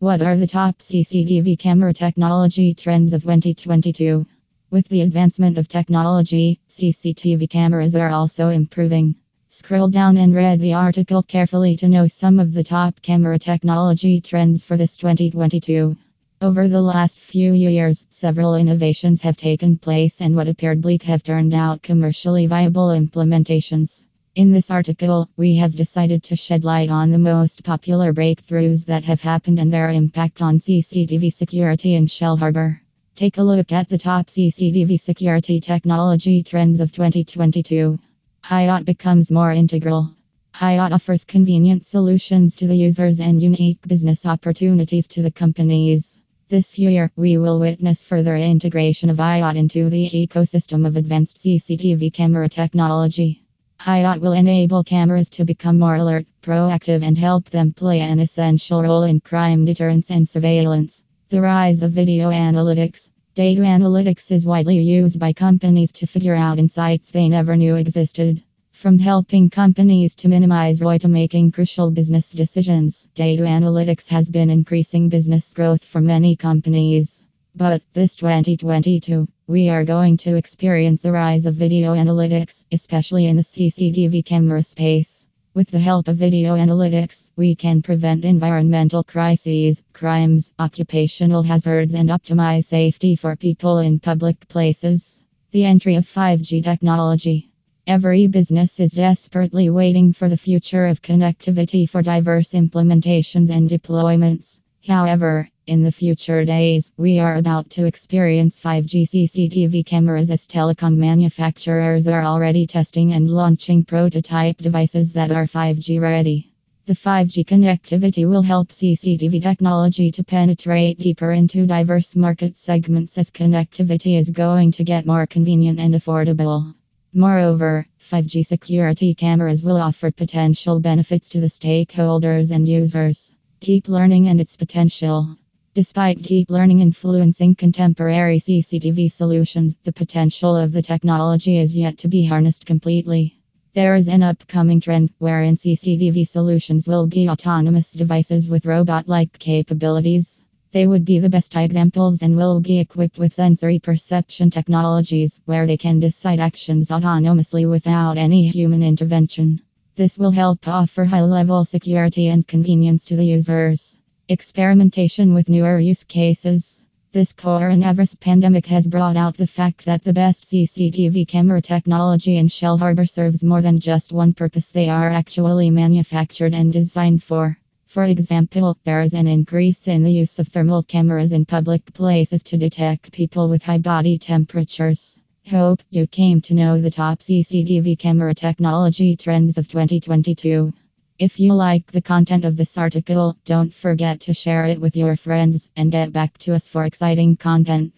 What are the top CCTV camera technology trends of 2022? With the advancement of technology, CCTV cameras are also improving. Scroll down and read the article carefully to know some of the top camera technology trends for this 2022. Over the last few years, several innovations have taken place, and what appeared bleak have turned out commercially viable implementations. In this article, we have decided to shed light on the most popular breakthroughs that have happened and their impact on CCTV security in Shellharbour. Take a look at the top CCTV security technology trends of 2022. IoT becomes more integral. IoT offers convenient solutions to the users and unique business opportunities to the companies. This year, we will witness further integration of IoT into the ecosystem of advanced CCTV camera technology. IoT will enable cameras to become more alert, proactive, and help them play an essential role in crime deterrence and surveillance. The rise of video analytics. Data analytics is widely used by companies to figure out insights they never knew existed. From helping companies to minimize ROI to making crucial business decisions, data analytics has been increasing business growth for many companies. But this 2022, we are going to experience a rise of video analytics, especially in the CCTV camera space. With the help of video analytics, we can prevent environmental crises, crimes, occupational hazards, and optimize safety for people in public places. The entry of 5G technology. Every business is desperately waiting for the future of connectivity for diverse implementations and deployments. However, in the future days, we are about to experience 5G CCTV cameras as telecom manufacturers are already testing and launching prototype devices that are 5G ready. The 5G connectivity will help CCTV technology to penetrate deeper into diverse market segments as connectivity is going to get more convenient and affordable. Moreover, 5G security cameras will offer potential benefits to the stakeholders and users. Deep learning and its potential. Despite deep learning influencing contemporary CCTV solutions, the potential of the technology is yet to be harnessed completely. There is an upcoming trend wherein CCTV solutions will be autonomous devices with robot like capabilities. They would be the best examples and will be equipped with sensory perception technologies where they can decide actions autonomously without any human intervention. This will help offer high level security and convenience to the users. Experimentation with newer use cases. This coronavirus pandemic has brought out the fact that the best CCTV camera technology in Shellharbour serves more than just one purpose they are actually manufactured and designed for. For example, there is an increase in the use of thermal cameras in public places to detect people with high body temperatures. Hope you came to know the top CCTV camera technology trends of 2022. If you like the content of this article, don't forget to share it with your friends and get back to us for exciting content.